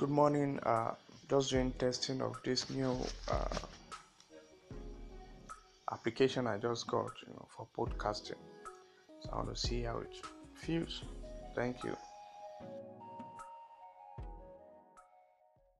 Good morning. Uh, just doing testing of this new uh, application I just got, you know, for podcasting. So I want to see how it feels. Thank you.